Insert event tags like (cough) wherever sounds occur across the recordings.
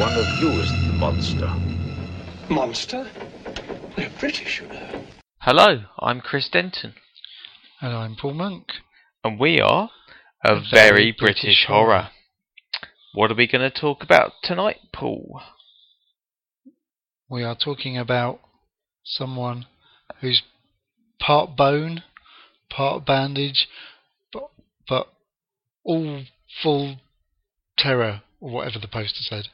one of you is the monster. Monster? They're British, you know. Hello, I'm Chris Denton, And I'm Paul Monk. and we are a, A very, Very British, British horror. Horror. What are we going to talk about tonight, Paul? We are talking about someone who's part bone, part bandage, but, but all full terror, or whatever the poster said.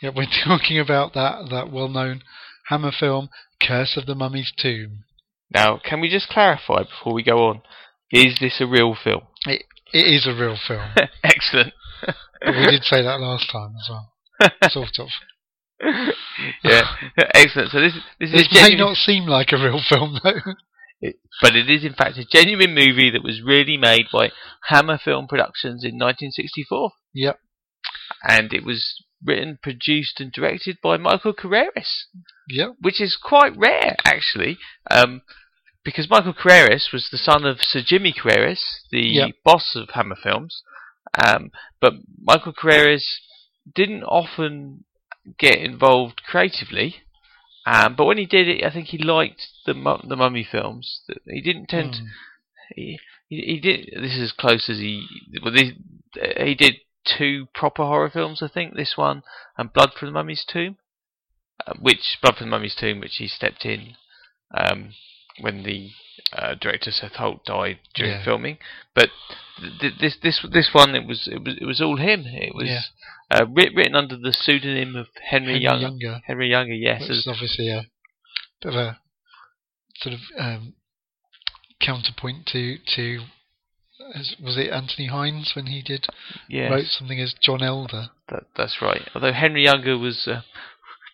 Yeah, we're (laughs) talking about that, that well known Hammer film, Curse of the Mummy's Tomb. Now, can we just clarify before we go on? Is this a real film? It, it is a real film. (laughs) Excellent. we did say that last time as well. (laughs) Sort of. yeah, excellent. So this this is It may genuine, not seem like a real film though. but it is in fact a genuine movie that was really made by Hammer Film Productions in 1964, yep. and it was written, produced, and directed by Michael Carreras. Yep. which is quite rare actually, um, because Michael Carreras was the son of Sir Jimmy Carreras, the Yep. boss of Hammer Films. Um, but Michael Carreras didn't often get involved creatively. Um, but when he did it, I think he liked the the Mummy films. He didn't tend. Mm. He, he he did. This is as close as he. Well, this, he did two proper horror films, I think. This one and Blood from the Mummy's Tomb, uh, which Blood from the Mummy's Tomb, which he stepped in um, when the uh, director Seth Holt died during Yeah. filming. But th- this this this one, it was it was it was all him. It was Yeah. uh, writ- written under the pseudonym of Henry, Henry Young. Younger. Henry Younger, yes. which is obviously a bit of a sort of um, counterpoint to to as, was it Anthony Hinds when he did yes. wrote something as John Elder? That, that's right. Although Henry Younger was uh,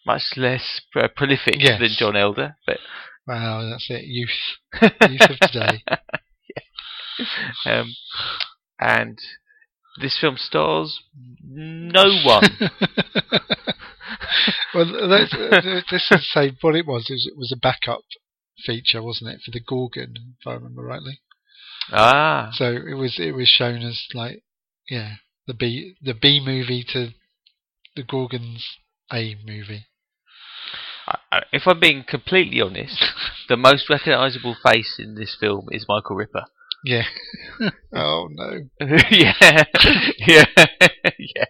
much less uh, prolific Yes. than John Elder, but Wow, that's it. Youth, (laughs) youth of today. um, and this film stars no one. (laughs) well, that's, uh, this is say what it was. It was, it was a backup feature, wasn't it, for the Gorgon, if I remember rightly. Ah, So it was it was shown as like yeah the B the B movie to the Gorgon's A movie. I- I- if I'm being completely honest, (laughs) the most recognisable face in this film is Michael Ripper. Yeah. (laughs) oh no. (laughs) yeah, yeah, yeah.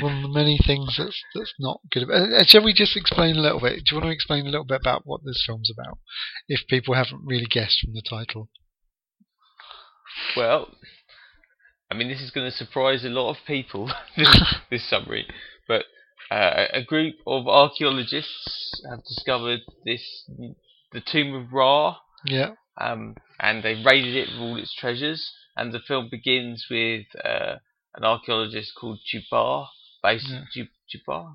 One of the many things that's that's not good. About. Uh, shall we just explain a little bit? Do you want to explain a little bit about what this film's about, if people haven't really guessed from the title? Well, I mean, this is going to surprise a lot of people. (laughs) this, (laughs) this summary, but uh, a group of archaeologists have discovered this the tomb of Ra, Yeah. um, and they raided it with all its treasures. And the film begins with uh, an archaeologist called Jubar, based Yeah. Jubar,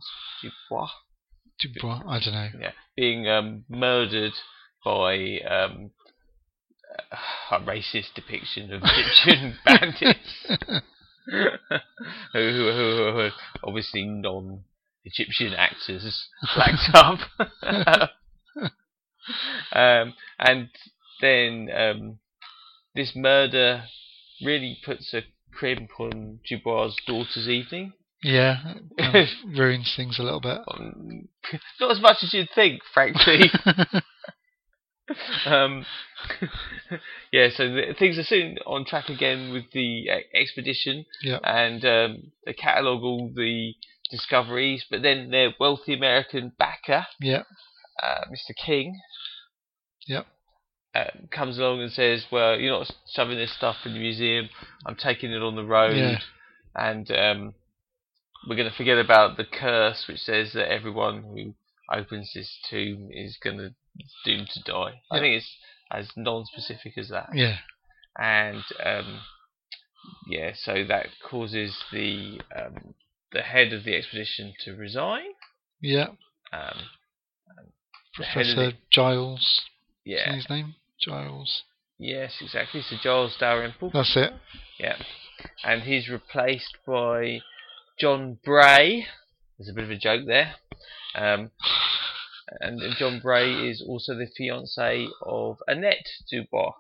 Dubois, I don't know. yeah, being um, murdered by um, (sighs) a racist depiction of Egyptian (laughs) bandits, who, who, who, obviously non-Egyptian actors blacked (laughs) up. (laughs) um, and then um, this murder really puts a crimp on Dubois' daughter's evening. Yeah, it kind of ruins things a little bit. Um, not as much as you'd think, frankly. Um, yeah, so the, things are soon on track again with the e- expedition, Yeah. and um, they catalogue all the discoveries. But then their wealthy American backer, yeah, uh, Mr. King, Yep. uh, comes along and says, "Well, you're not shoving this stuff in the museum. I'm taking it on the road, Yeah. and um, we're going to forget about the curse, which says that everyone who opens this tomb is going to doomed to die. I think it's as non-specific as that, yeah, and um, yeah, so that causes the um, the head of the expedition to resign. yeah. Um, the head of Professor the- Giles. yeah, his name Giles. yes, exactly. So Giles Dalrymple. That's it. Yeah. And he's replaced by John Bray. There's a bit of a joke there. Um, and John Bray is also the fiance of Annette Dubois,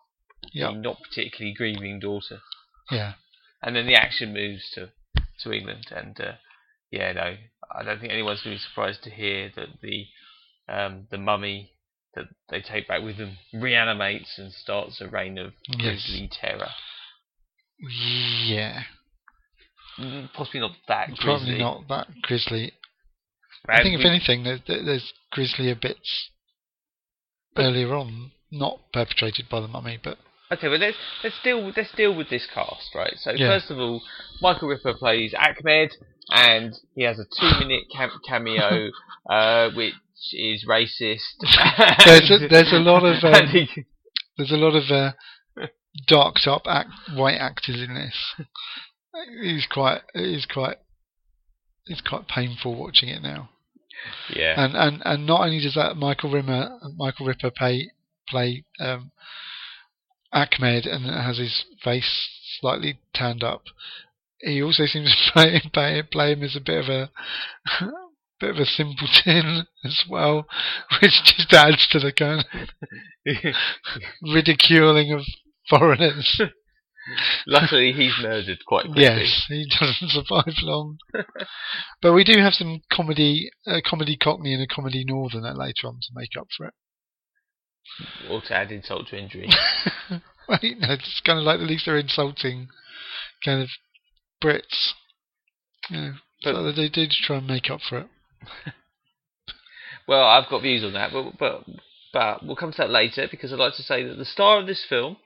Yeah, the not particularly grieving daughter. yeah. And then the action moves to, to England, and uh, yeah, no, I don't think anyone's going to be surprised to hear that the um, the mummy that they take back with them reanimates and starts a reign of Yes. grisly terror. Yeah, Mm, Possibly not that grisly. probably not that grisly. I think if anything, there's, there's grislier bits earlier on, not perpetrated by the mummy, but Okay, but let's let's deal let's deal with this cast, right? So Yeah. first of all, Michael Ripper plays Ahmed, and he has a two-minute cam- cameo, (laughs) uh, which is racist. (laughs) There's a- there's a lot of, (laughs) um, he- there's a lot of uh, darked up act, white actors in this. He's quite, it's quite, it's quite painful watching it now. yeah, And and and not only does that Michael Rimmer, Michael Ripper play play um, Ahmed and has his face slightly tanned up. He also seems (laughs) to play play, play him as a bit of a (laughs) bit of a simpleton (laughs) as well, which just adds to the kind of ridiculing of foreigners. (laughs) luckily he's murdered quite quickly. Yes, he doesn't (laughs) survive long. (laughs) but we do have some comedy, a comedy Cockney and a comedy Northerner later on to make up for it. or to add insult to injury. Well, you know, it's kind of like at least they're insulting kind of Brits. You know, But- so they do try and make up for it. Well, I've got views on that, but but but we'll come to that later because I'd like to say that the star of this film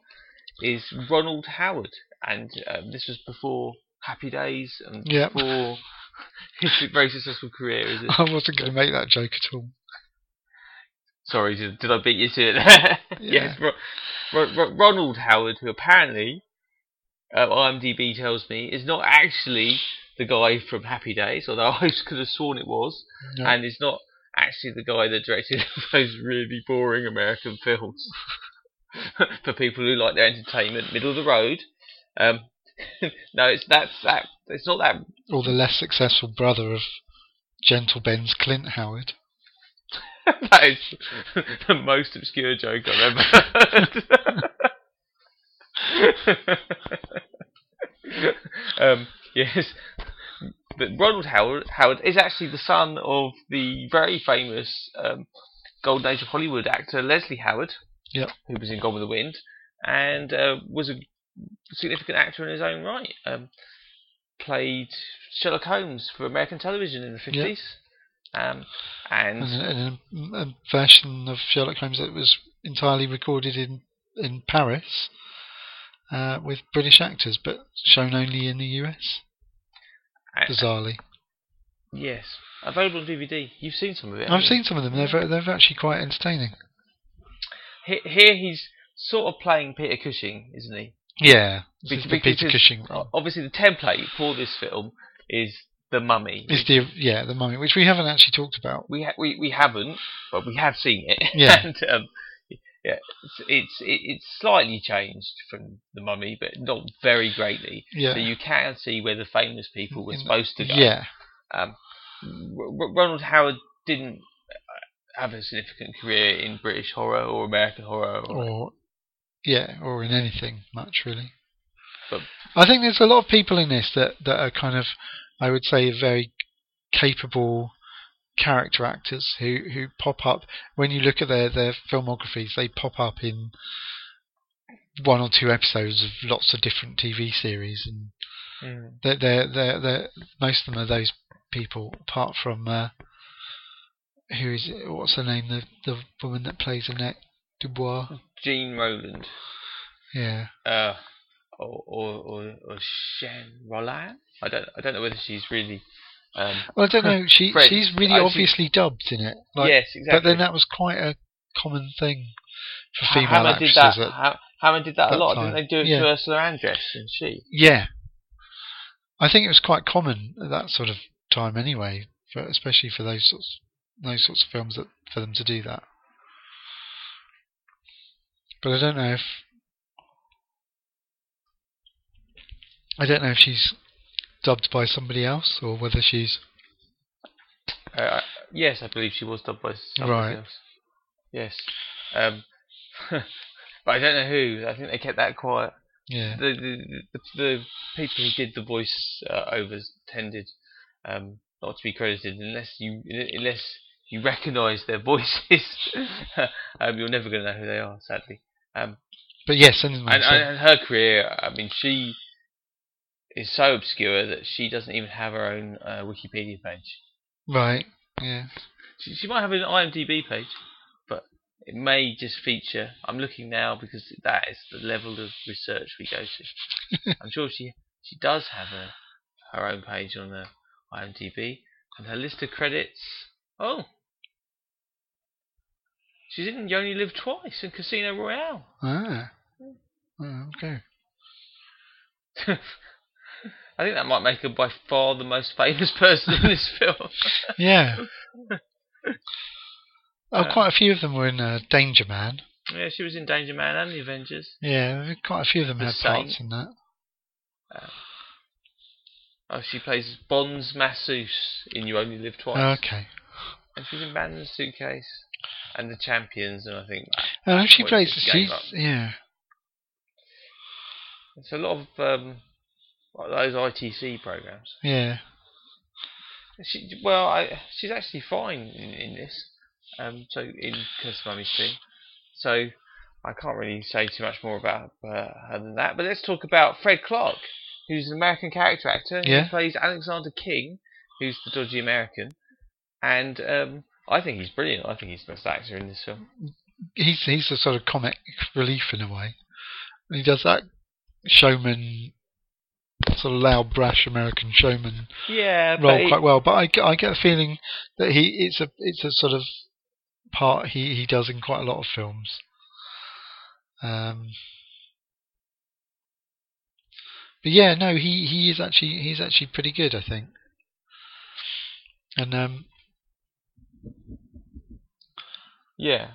is Ronald Howard, and um, this was before Happy Days and Yep. before (laughs) his very successful career. Is it? (laughs) I wasn't going to make that joke at all. Sorry, did, did I beat you to it? (laughs) yes, Ro- Ro- Ro- Ronald Howard, who apparently uh, IMDb tells me is not actually the guy from Happy Days, although I could have sworn it was. No. and is not actually the guy that directed those really boring American films (laughs) for people who like their entertainment, middle of the road. Um, (laughs) no, it's that's that. It's not that. or the less successful brother of Gentle Ben's Clint Howard. (laughs) that is the most obscure joke I've ever heard. um, yes, but Ronald Howard, Howard is actually the son of the very famous um, Golden Age of Hollywood actor Leslie Howard, Yep. who was in Gone with the Wind, and uh, was a significant actor in his own right. Um, played Sherlock Holmes for American television in the fifties, um, and And, and a, a version of Sherlock Holmes that was entirely recorded in in Paris uh, with British actors, but shown only in the US. Bizarrely, Yes, available on DVD. You've seen some of it. I've you? seen some of them. They're they're actually quite entertaining. He- Here he's sort of playing Peter Cushing, isn't he? Yeah, this Be- is the Peter because Cushing. Obviously, the template for this film is the Mummy. Is the yeah the mummy, which we haven't actually talked about. we ha- we we haven't, but we have seen it. Yeah. (laughs) and, um, yeah, it's it's it's slightly changed from the Mummy, but not very greatly. Yeah, So you can see where the famous people were supposed to go. yeah, Um, R- R- Ronald Howard didn't have a significant career in British horror or American horror. Or, or yeah, or in anything much really. But- I think there's a lot of people in this that that are kind of, I would say, very capable character actors who who pop up when you look at their their filmographies. They pop up in one or two episodes of lots of different TV series, and Mm. they're they're they're, they're most of them are those people. Apart from uh, who is it? What's her name? The the woman that plays Annette Dubois. Jeanne Roland, Yeah. uh, or or or, or Shan Roland. I don't I don't know whether she's really. Um, Well, I don't know. She (laughs) Fred, she's really I see- obviously dubbed in it. Like, yes, exactly. But then that was quite a common thing for female Hammer did actresses. that. at- Ha- Hammer did that a lot. time. Didn't they do it Yeah. to Ursula Andress and she? yeah. I think it was quite common at that sort of time anyway, for, especially for those sorts those sorts of films that for them to do that. But I don't know if I don't know if she's dubbed by somebody else or whether she's Uh, yes, I believe she was dubbed by somebody Right. else. Yes, um, (laughs) but I don't know who. I think they kept that quiet. yeah The the, the, the people who did the voice uh, overs tended um, not to be credited unless you unless you recognise their voices. (laughs) um, you're never going to know who they are, sadly. Um, But yes, and, and, and her career, I mean, she is so obscure that she doesn't even have her own uh, Wikipedia page. right, yeah, She, she might have an IMDb page, but it may just feature. I'm looking now because that is the level of research we go to. (laughs) I'm sure she she does have a her own page on the IMDb, and her list of credits. Oh, she's in You Only Live Twice and Casino Royale. ah, oh, okay, (laughs) I think that might make her by far the most famous person in this film. (laughs) yeah. Oh, Uh, quite a few of them were in uh, Danger Man. yeah, she was in Danger Man and the Avengers. Yeah, quite a few of them The had Saint. parts in that. Oh, she plays Bonds Masseuse in You Only Live Twice. Okay. And she's in Man in the Suitcase and The Champions, and I think Oh, she Well, plays. the up. yeah. it's a lot of um, like those ITC programs. Yeah. She, well, I, she's actually fine in, in this. Um, so in Mummy's team. So I can't really say too much more about uh, her than that. But let's talk about Fred Clark, who's an American character actor. Yeah. He plays Alexander King, who's the dodgy American, and um, I think he's brilliant. I think he's the best actor in this film. He's he's a sort of comic relief in a way. He does that showman, sort of loud, brash American showman Yeah, role he- quite well. But I, get- I get the feeling that he it's a it's a sort of part he, he does in quite a lot of films. Um, but yeah, no, he, he is actually he's actually pretty good, I think. And um, yeah,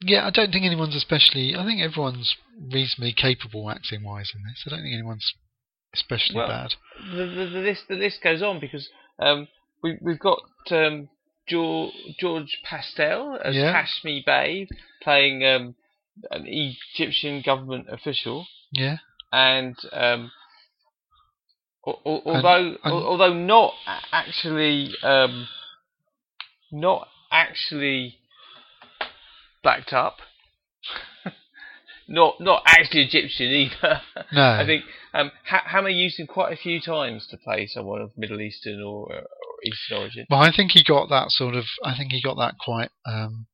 yeah, I don't think anyone's especially. I think everyone's reasonably capable acting wise in this. I don't think anyone's especially Well, bad. the, the, the list the list goes on because um, we we've got um, George, George Pastell as Yeah. Hashmi Bey playing um, an Egyptian government official, Yeah, and um, al- al- although and- al- although not actually um, not actually blacked up. (laughs) Not, not actually Egyptian either. (laughs) no, I think um, ha- Hammer used him quite a few times to play someone of Middle Eastern or, uh, or Eastern origin. Well, I think he got that sort of. I think he got that quite um,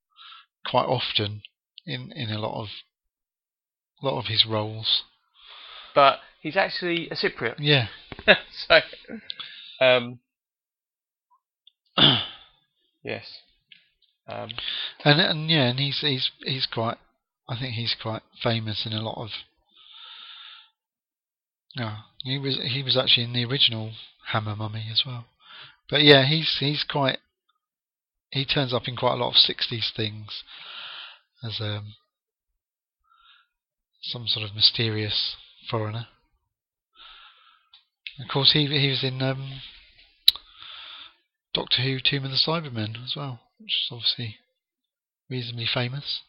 quite often in in a lot of a lot of his roles. But he's actually a Cypriot. Yeah, (laughs) so, um, (clears throat) yes. Um, and and yeah, and he's he's he's quite. I think he's quite famous in a lot of. Yeah, he was he was actually in the original Hammer Mummy as well. But yeah, he's he's quite. He turns up in quite a lot of '60s things as um some sort of mysterious foreigner. Of course, he he was in um, Doctor Who: Tomb of the Cybermen as well, which is obviously reasonably famous.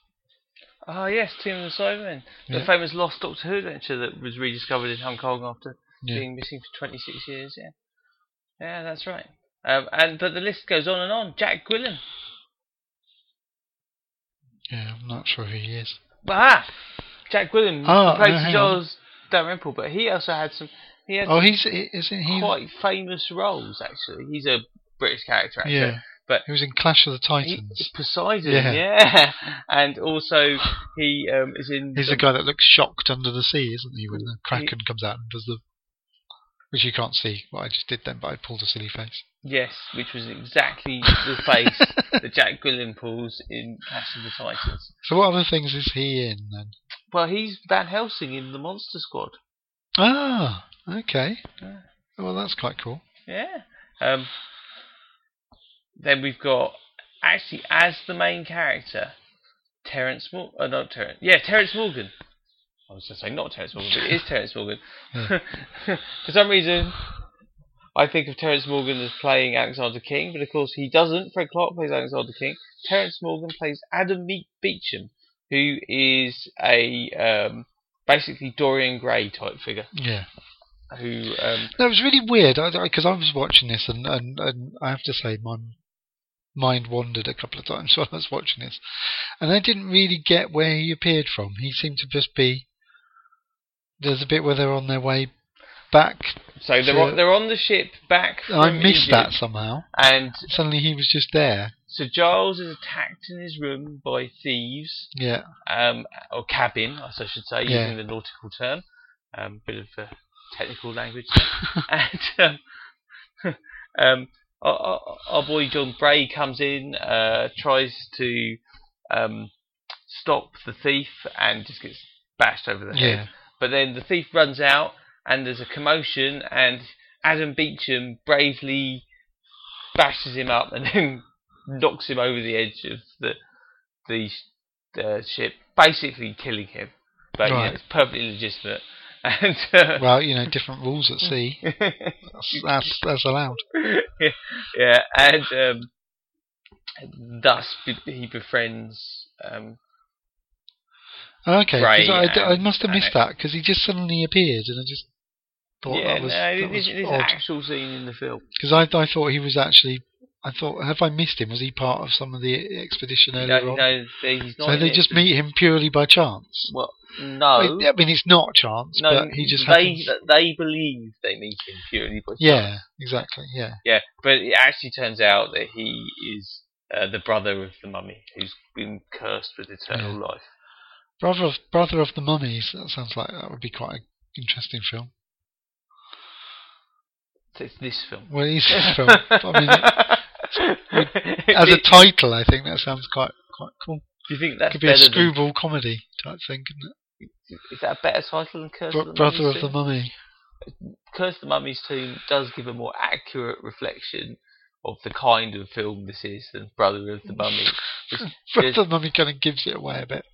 ah, yes, Team of the Cybermen. The famous Lost Doctor Who adventure that was rediscovered in Hong Kong after Yeah. being missing for 26 years. Yeah, yeah, that's right. Um, and but the list goes on and on. Jack Gwillim. Yeah, I'm not sure who he is. Ah, Jack Gwillim Oh, played no, Giles Dalrymple, but he also had some. He had Oh, he's isn't he? quite famous roles actually. He's a British character actor. yeah, but he was in Clash of the He, Titans. Poseidon, Yeah. yeah. and also he um, is in. He's the guy that looks shocked under the sea, isn't he? When the Kraken comes out and does the, which you can't see. What I just did then, but I pulled a silly face. Yes, which was exactly the face (laughs) that Jack Gwillim pulls in Clash of the Titans. So what other things is he in then? Well, he's Van Helsing in the Monster Squad. Ah, okay. Yeah. Well, that's quite cool. Yeah. Um, then we've got actually as the main character, Terence Morgan. Uh, not Terence. Yeah, Terence Morgan. I was just saying not Terence Morgan, but it is Terence Morgan. (laughs) For some reason, I think of Terence Morgan as playing Alexander King, but of course he doesn't. Fred Clark plays Alexander King. Terence Morgan plays Adam Meek Beecham, who is a um, basically Dorian Gray type figure. Yeah. who um, No, it was really weird because I, was watching this and, and, and I have to say my mind wandered a couple of times (laughs) while I was watching this, and I didn't really get where he appeared from. He seemed to just be. There's a bit where they're on their way back. so they're So- on, they're on the ship back. I missed Egypt, that somehow. and Suddenly he was just there. so Giles is attacked in his room by thieves, Yeah, um, or cabin, as I should say, Yeah. using the nautical term. Um, bit of uh, technical language. (laughs) (laughs) and um, um, our, our, boy John Bray comes in, uh, tries to um, stop the thief, and just gets bashed over the head. yeah, But then the thief runs out, and there's a commotion, and Adam Beecham bravely bashes him up, and (laughs) then knocks him over the edge of the the, the ship, basically killing him. But you know, it's perfectly legitimate. (laughs) And uh, well, you know, different rules at sea. That's (laughs) that's, that's allowed. (laughs) yeah, and um, thus be- he befriends. Um, Okay, 'cause Right, I, I must have missed that because he just suddenly appeared, and I just thought yeah, that was, no, that it was is, an odd. actual scene in the film. Because I I thought he was actually. I thought, have I missed him? Was he part of some of the expedition earlier No, on? no, he's not. so they just meet him purely by chance. Well, I no. I mean, it's not chance, No, but he just they happens. they believe they meet him purely by chance. Yeah, exactly. Yeah, yeah. But it actually turns out that he is uh, the brother of the mummy, who's been cursed with eternal life. brother of brother of the mummies. That sounds like that would be quite an interesting film. So it's this film. Well, it is a (laughs) film. I mean, it, as a (laughs) title, I think that sounds quite quite cool. do you think that's Could be a better than, screwball comedy type thing, couldn't is that a better title than Curse it? of the brother Mummy's of the Mummy. Curse of the Mummy's Tomb does give a more accurate reflection of the kind of film this is than Brother of the Mummy. (laughs) Brother of the Mummy kind of gives it away a bit.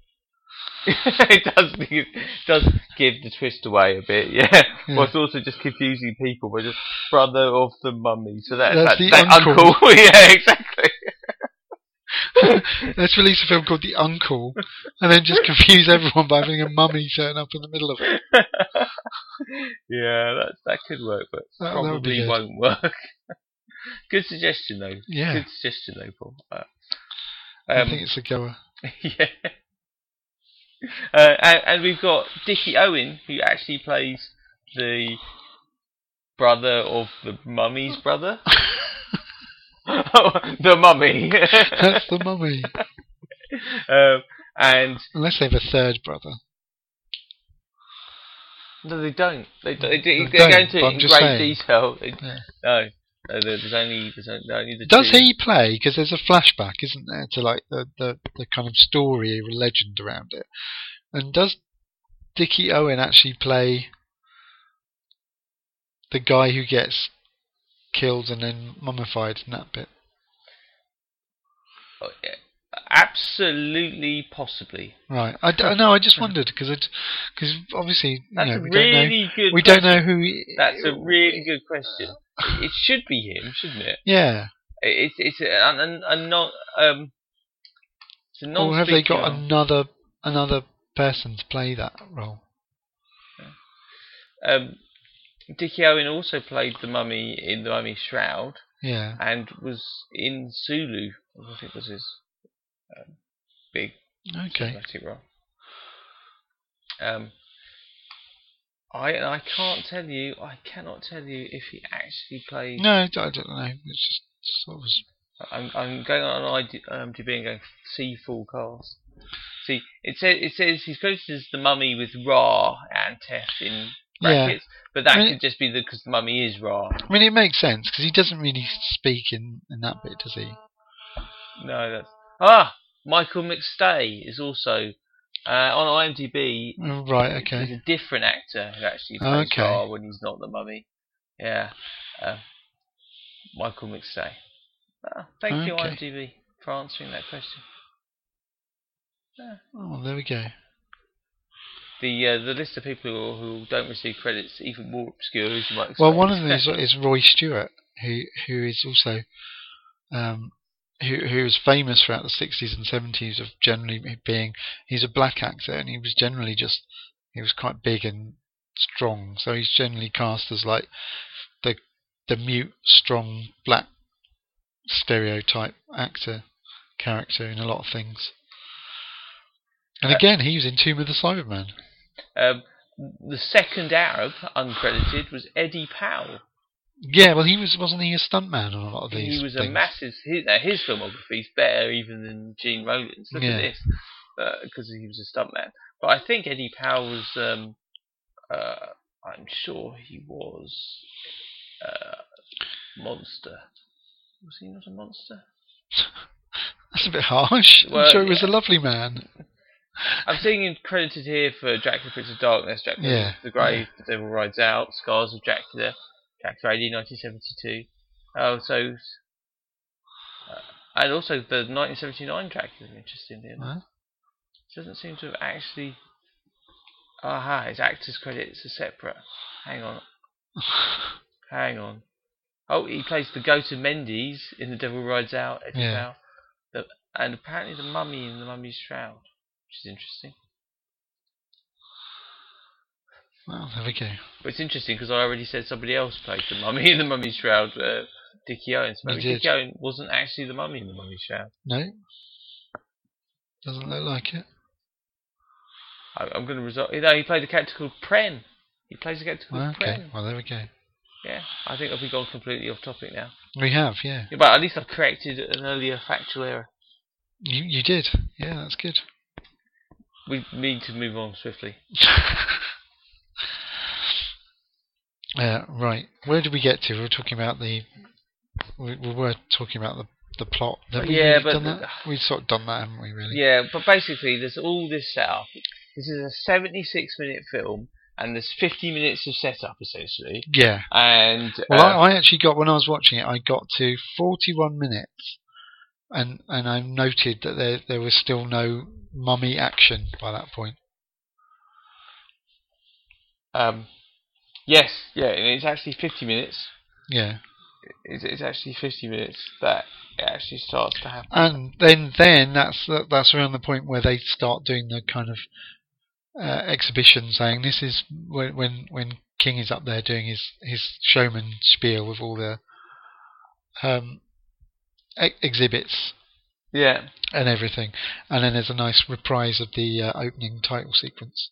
(laughs) it does give, does give the twist away a bit, yeah. Yeah. Well, it's also just confusing people by just brother of the mummy. So that, That's that, the that uncle. (laughs) yeah, exactly. (laughs) Let's release a film called The Uncle, and then just confuse everyone by having a mummy turn up in the middle of it. (laughs) yeah, that that could work, but That- that probably good. won't work. (laughs) good suggestion though. Yeah. Good suggestion though, Paul. Uh, I um, think it's a goer. yeah. Uh, and, and we've got Dickie Owen, who actually plays the brother of the mummy's brother. (laughs) the mummy. (laughs) That's the mummy. um, and Unless they have a third brother. no, they don't. They, they, They they, don't, go into it in great saying. detail. They- Yeah. No, no, there's only there's only, only the Does two. he play? Because there's a flashback, isn't there, to like the, the, the kind of story or legend around it. And does Dickie Owen actually play the guy who gets killed and then mummified in that bit? Oh, yeah. Absolutely, possibly. Right. I, d- no, I just wondered because because obviously you know we don't know really we don't know who. He, That's a really good question. It should be him, shouldn't it? (laughs) Yeah. It's it's a, a, a non um. It's a non Or have they got another another person to play that role? um. Dickie Owen also played the mummy in the Mummy Shroud Yeah. and was in Zulu. I think it was his um, big Okay. role. Um. I I can't tell you. I cannot tell you if he actually played. No, I don't know. It's just sort of. I'm I'm going on IMDb and going see full cast. See, it says it says he's credited as the mummy with Ra and Tef in Yeah. but that I mean- could just be because the mummy is Ra. I mean, it makes sense because he doesn't really speak in, in that bit, does he? No, that's ah Michael McStay is also uh, on IMDb. Oh, right. Okay. He's a different actor who actually plays Okay. Ra when he's not the mummy. Yeah, uh, Michael McStay. Ah, thank you IMDb for answering that question. Oh, there we go. The uh, the list of people who, who don't receive credits even more obscure as you might expect. Well, one of them is, (laughs) is Roy Stewart, who who is also um, who who was famous throughout the sixties and seventies of generally being he's a black actor and he was generally just he was quite big and strong, so he's generally cast as like the the mute, strong black stereotype actor character in a lot of things. And Uh, again, he was in Tomb of the Cyberman. Um, the second Arab, uncredited, was Eddie Powell. Yeah, well, he was wasn't he a stuntman on a lot of these? He was a things? massive. His, uh, his filmography is better even than Gene Rollins. Look Yeah. at this, because he was a stuntman. But I think Eddie Powell was. Um, uh, I'm sure he was. Uh, monster. Was he not a monster? (laughs) That's a bit harsh. Well, I'm sure he was a lovely man. (laughs) I'm seeing him credited here for Dracula Prince of Darkness, Dracula Yeah, the Grave, The Devil Rides Out, Scars of Dracula, Dracula AD 1972. Oh, so. Uh, and also the 1979 Dracula is interesting. Huh? Doesn't seem to have actually. Aha, his actor's credits are separate. Hang on, (laughs) hang on. Oh, he plays the goat of Mendes in The Devil Rides Out, Yeah. The, and apparently the Mummy in the Mummy's Shroud, which is interesting. well, there we go. But it's interesting because I already said somebody else played the mummy (laughs) in the Mummy's Shroud, uh, Dickie Owens. Maybe did. Dickie Owens wasn't actually the mummy in the Mummy's Shroud. No, doesn't look like it. I, I'm going to result. You know, he played a character called Prem. He plays a character called Well, okay, Prem. well there we go. Yeah, I think I've been gone completely off topic now. We have, yeah. Yeah, but at least I've corrected an earlier factual error. You you did, yeah. That's good. We need to move on swiftly. (laughs) Uh, right. Where did we get to? We were talking about the. We, we were talking about the the plot. Have we Yeah, really but done the- that? we've sort of done that, haven't we? Really? Yeah, but basically, there's all this setup. This is a 76 minute film, and there's 50 minutes of setup essentially. Yeah. And Well, uh, I, I actually got when I was watching it, I got to 41 minutes, and and I noted that there there was still no mummy action by that point. Um, yes, yeah, and it's actually 50 minutes. Yeah. It's, it's actually 50 minutes that it actually starts to happen. And then then that's that's around the point where they start doing the kind of uh, exhibition, saying this is when when when King is up there doing his his showman spiel with all the um, e- exhibits Yeah, and everything, and then there's a nice reprise of the uh, opening title sequence.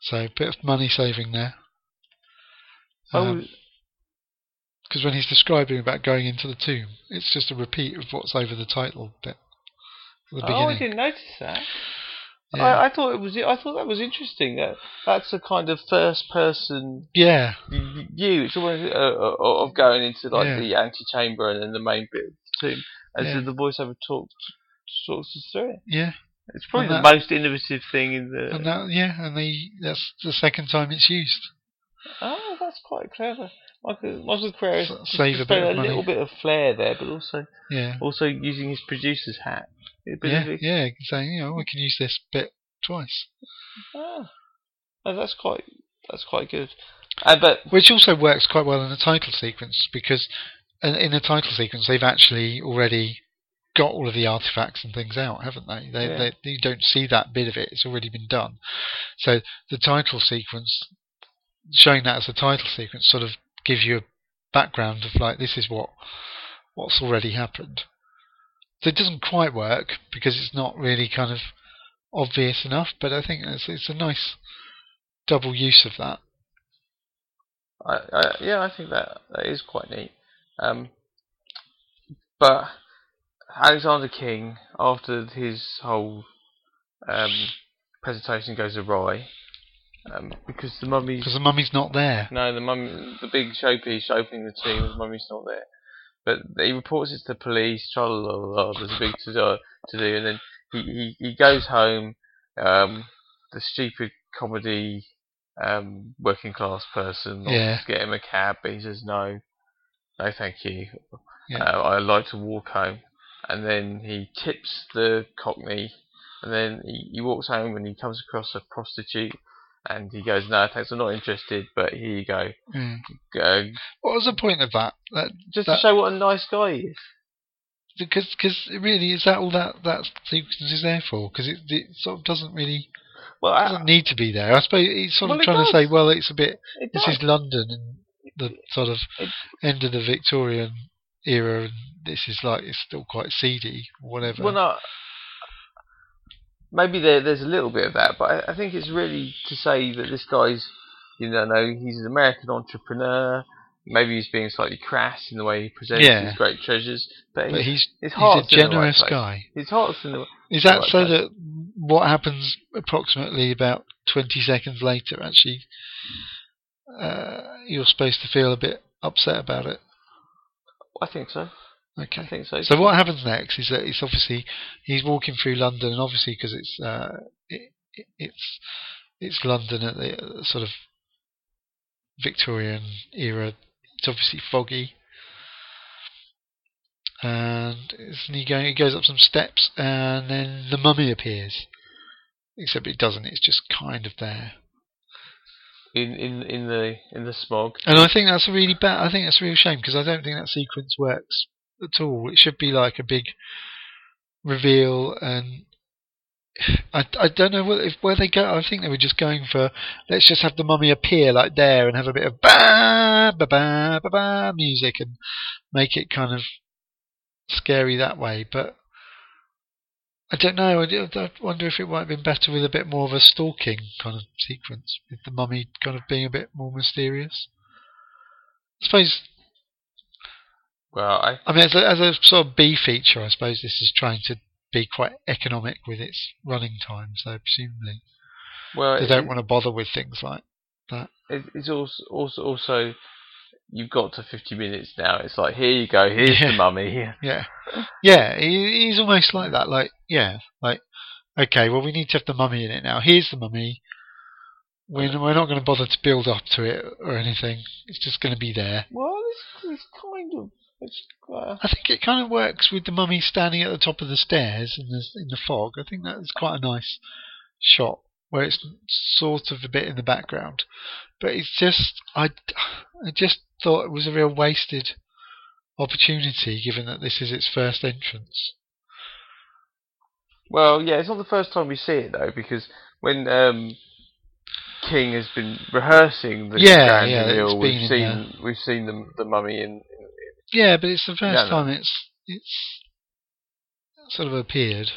So a bit of money saving there. oh, Because when he's describing about going into the tomb, it's just a repeat of what's over the title bit. The oh, I didn't notice that. Yeah. I, I thought it was. I thought that was interesting. That that's a kind of first-person yeah, view. It's almost uh, uh, of going into like Yeah. the antechamber and then the main bit of the tomb, and Yeah. the voiceover talks talks us through it. yeah, It's probably And the that- most innovative thing in the. and that, yeah, and they that's the second time it's used. Oh, that's quite clever. Michael, Michael Carreras S- save a bit a money. little bit of flair there, but also Yeah, also using his producer's hat. Yeah, of yeah. Saying you know we can use this bit twice, Ah, oh, that's quite that's quite good. Uh, but which also works quite well in the title sequence because in, in the title sequence they've actually already got all of the artifacts and things out, haven't they? They, Yeah. they you don't see that bit of it; it's already been done. So the title sequence, showing that as a title sequence, sort of gives you a background of like this is what what's already happened. So it doesn't quite work because it's not really kind of obvious enough, but I think it's, it's a nice double use of that. I, I, yeah, I think that that is quite neat. Um, but Alexander King, after his whole um, presentation goes awry, um, because the mummy's Because the mummy's not there. no, the mummy, the big showpiece opening the tomb, the mummy's not there. But he reports it to the police. Tra la la la. There's a big to do, to do, and then he, he, he goes home. Um, the stupid comedy um, working class person wants Yeah. to get him a cab, but he says no, no, thank you. Yeah. Uh, I like to walk home. And then he tips the cockney, and then he, he walks home and he comes across a prostitute, and he goes, no, thanks, I'm not interested, but here you go. Mm. Uh, What was the point of that? that just that, to show what a nice guy he is. because because really is that all that that sequence is there for? Because it, it sort of doesn't really. Well, It doesn't need to be there. I suppose he's sort Well, of trying to say, well, it's a bit. it This does. is London and the sort of end of the Victorian era, and this is like it's still quite seedy, whatever. Well, no. Maybe there, there's a little bit of that, but I, I think it's really to say that this guy's, you know, no, he's an American entrepreneur. Maybe he's being slightly crass in the way he presents Yeah. his great treasures, but, but he's, he's his he's a heart's in the right generous guy. his heart's in the. Is that Right, so right. that what happens approximately about 20 seconds later actually uh, you're supposed to feel a bit upset about it? I think so. Okay. I think so. So what happens next is that it's obviously he's walking through London, and obviously because it's uh, it, it, it's it's London at the sort of Victorian era. It's obviously foggy, and he going? He goes up some steps, and then the mummy appears. Except it doesn't. It's just kind of there, in in in the in the smog. and I think that's a really bad. I think that's a real shame because I don't think that sequence works at all. It should be like a big reveal, and (sighs) I, I don't know where, if, where they go. I think they were just going for let's just have the mummy appear like there and have a bit of ba ba ba ba ba music and make it kind of scary that way. But I don't know. I, I wonder if it might have been better with a bit more of a stalking kind of sequence with the mummy kind of being a bit more mysterious. I suppose Well, I I mean, as a, as a sort of B feature, I suppose this is trying to be quite economic with its running time. So presumably well they don't want to bother with things like it, it's also also also you've got to 50 minutes now. It's like here you go, here's Yeah. the mummy. (laughs) yeah, (laughs) yeah. He, he's almost like that. Like yeah, like okay, well we need to have the mummy in it now. Here's the mummy. We're, we're not going to bother to build up to it or anything. It's just going to be there. Well, it's, it's kind of it's uh, I think it kind of works with the mummy standing at the top of the stairs in the in the fog. I think that's quite a nice shot where it's sort of a bit in the background, but it's just I I just thought it was a real wasted opportunity given that this is its first entrance. well, yeah. It's not the first time we see it though, because when um, King has been rehearsing the Yeah, grand yeah, reveal, we've seen we've seen the the mummy in. Yeah, but it's the first No, no. time it's it's sort of appeared.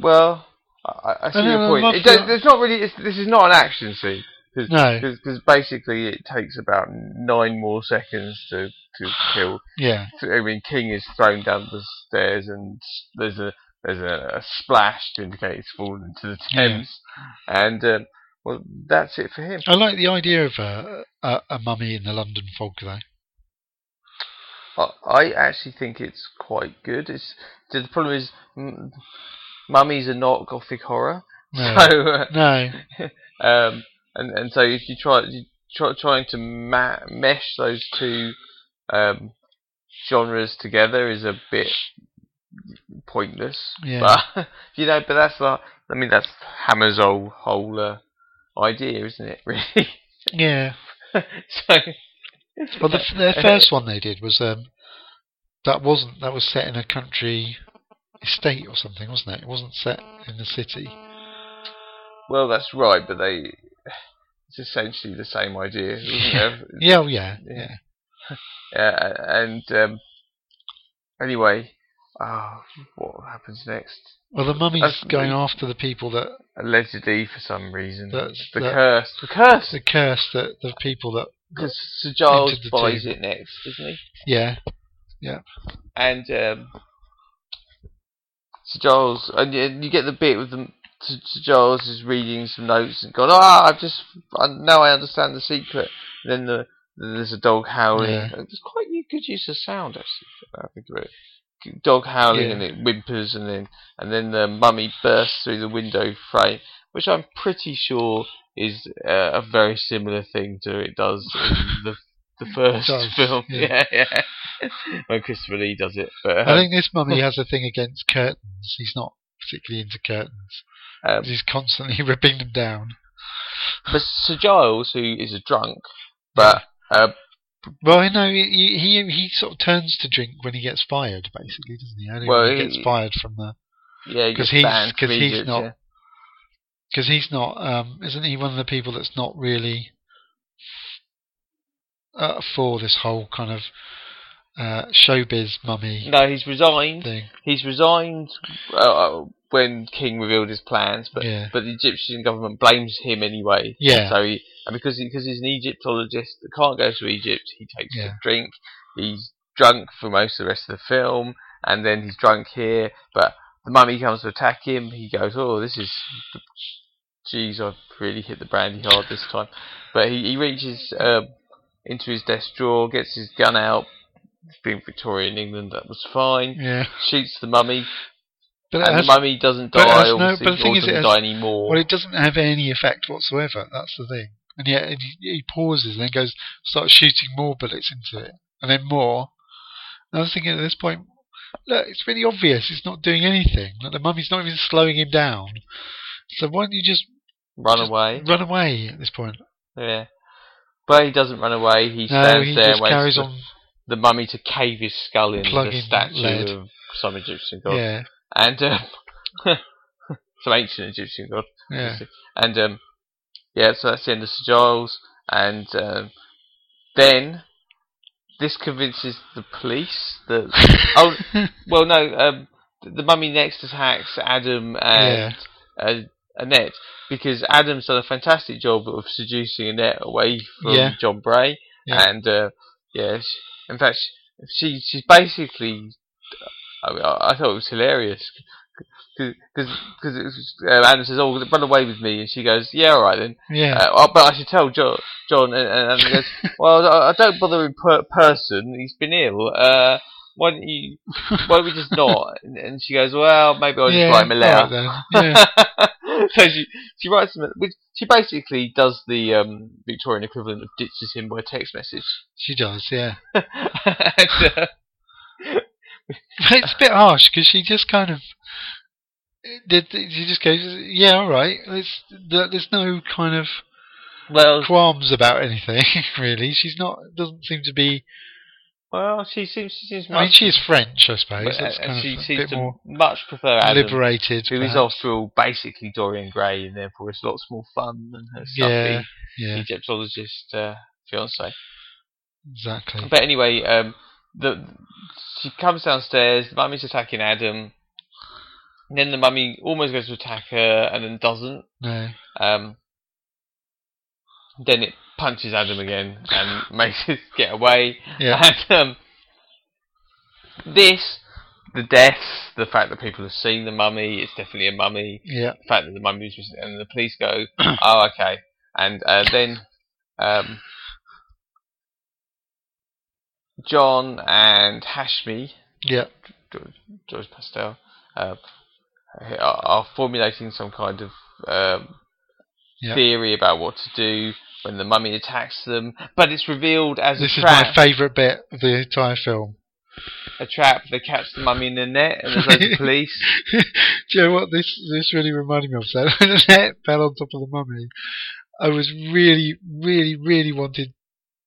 Well, I, I see No, no, your point. It it's not really. This is not an action scene. Cause, No. because basically it takes about nine more seconds to to kill Yeah, I mean, King is thrown down the stairs, and there's a there's a, a splash to indicate he's fallen into the Yeah. Thames, and um, well, that's it for him. I like the idea of a a, a mummy in the London fog though. I, I actually think it's quite good. It's the problem is mm, mummies are not gothic horror, No, so uh, no, (laughs) um, and and so if you try you try trying to ma- mesh those two um, genres together is a bit pointless. Yeah. But (laughs) you know, but that's the I mean that's Hammer's whole whole uh, idea, isn't it? (laughs) Really. yeah. (laughs) so Well, the, their first one they did was um, that wasn't that was set in a country estate or something, wasn't it? It wasn't set in the city. well, that's right, but they it's essentially the same idea, (laughs) isn't it? Yeah, oh, yeah, Yeah. yeah. (laughs) And um, anyway, ah, what happens next? Well, the mummy's That's- going after the people that Allegedly, for some reason, That's- the that- curse, the curse, the curse that the people that because Sir Giles the buys tomb. it next, doesn't he? yeah yeah. And um, Sir Giles, and you, you get the bit with them. Sir Sir Giles is reading some notes and going, "Ah, I've just I, now I understand the secret." And then the then there's a dog howling. Yeah. It's quite a good use of sound, actually. I think of it. Dog howling Yeah. and it whimpers, and then and then the mummy bursts through the window frame, which I'm pretty sure is uh, a very similar thing to it does in the the (laughs) first film. yeah. (laughs) Yeah, yeah. when Christopher Lee does it. But I um, think this mummy (laughs) has a thing against curtains. He's not particularly into curtains. Um, He's constantly (laughs) ripping them down. but Sir Giles, who is a drunk, but uh, Well, I know he, he he sort of turns to drink when he gets fired, basically, doesn't he? Only Well, when he he- gets fired from the yeah, because gets he's- banned 'cause from he's not- yeah. because he's not. Um, isn't he one of the people that's not really uh, for this whole kind of uh, showbiz mummy No, he's resigned. thing? He's resigned uh, when King revealed his plans, but Yeah. but the Egyptian government blames him anyway. Yeah. So he and because he, because he's an Egyptologist that can't go to Egypt, he takes Yeah. a drink. He's drunk for most of the rest of the film, and then he's drunk here. But the mummy comes to attack him. He goes, "Oh, this is, jeez, I've really hit the brandy hard this time." But he he reaches um, into his desk drawer, gets his gun out. Being Victorian England, that was fine. Yeah, Shoots the mummy, but and has, the mummy doesn't die. has no- but the thing is it doesn't has- die anymore. well, it doesn't have any effect whatsoever. That's the thing. And yet he, he pauses and then goes starts shooting more bullets into it, and then more. And I was thinking at this point, look, it's really obvious. It's not doing anything. Like the mummy's not even slowing him down. So why don't you just Run just away. Run away at this point. Yeah. But he doesn't run away. He No, stands he there and waits for on. the mummy to cave his skull in the statue lead. of some Egyptian god. Yeah, And um, (laughs) some ancient Egyptian god. yeah. And um, yeah, so that's the end of Sir Giles. And um, then this convinces the police that (laughs) oh well no um, the mummy next attacks Adam and uh, Annette because Adam's done a fantastic job of seducing Annette away from Yeah. John Bray, Yeah. and uh, yeah, she, in fact, she she's basically. I, mean, I, I thought it was hilarious because because uh, Anna says, "Oh, run away with me," and she goes, "Yeah, all right then." yeah. Uh, oh, but I should tell John. John, and, and he goes, (laughs) "Well, I, don't bother in per- person. He's been ill. Uh, why don't you? Why don't we just not?" (laughs) And, and she goes, "Well, maybe I'll just yeah, write him a letter." then. (laughs) Yeah. so she she writes him. Which she basically does the um, Victorian equivalent of ditches him by text message. she does, yeah. and, uh, (laughs) it's a bit harsh because she just kind of. Did she just goes? Yeah, all right. There's there's no kind of well, qualms about anything (laughs) really. She's not doesn't seem to be. well, she seems she seems. I mean, much- she is French, I suppose. That's kind she of seems to much prefer Adam, liberated. who is perhaps. after all basically Dorian Gray, and therefore it's lots more fun than her stuffy Yeah, yeah, Egyptologist uh, fiance. exactly. But anyway, um, the she comes downstairs. The mummy's attacking Adam. And then the mummy almost goes to attack her, and then doesn't. No, Um, then it punches Adam again and (laughs) makes it get away. yeah, And um, this, the death, the fact that people have seen the mummy, it's definitely a mummy. yeah, The fact that the mummy was, and the police go, (clears throat) oh, okay. And uh, then um, John and Hashmi, yeah, George, Pastell, uh, are, formulating some kind of um, Yeah. theory about what to do when the mummy attacks them. But it's revealed as This a is my favourite bit of the entire film. a trap. They catch the mummy in the net, and there's loads of police. Do you know what this this really reminded me of? So (laughs) when the net fell on top of the mummy, I was really, really, really wanted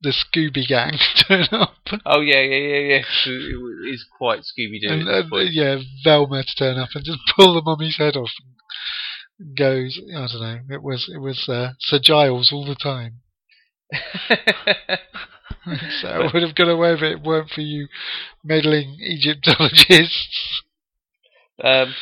the Scooby Gang (laughs) turn up, Oh yeah, yeah, yeah, yeah. It is quite Scooby Doo. and uh, yeah, Velma to turn up and just (laughs) pull the mummy's head off. And goes, I don't know. It was it was uh, Sir Giles all the time. (laughs) so I would have got away with it weren't for you meddling Egyptologists. Um,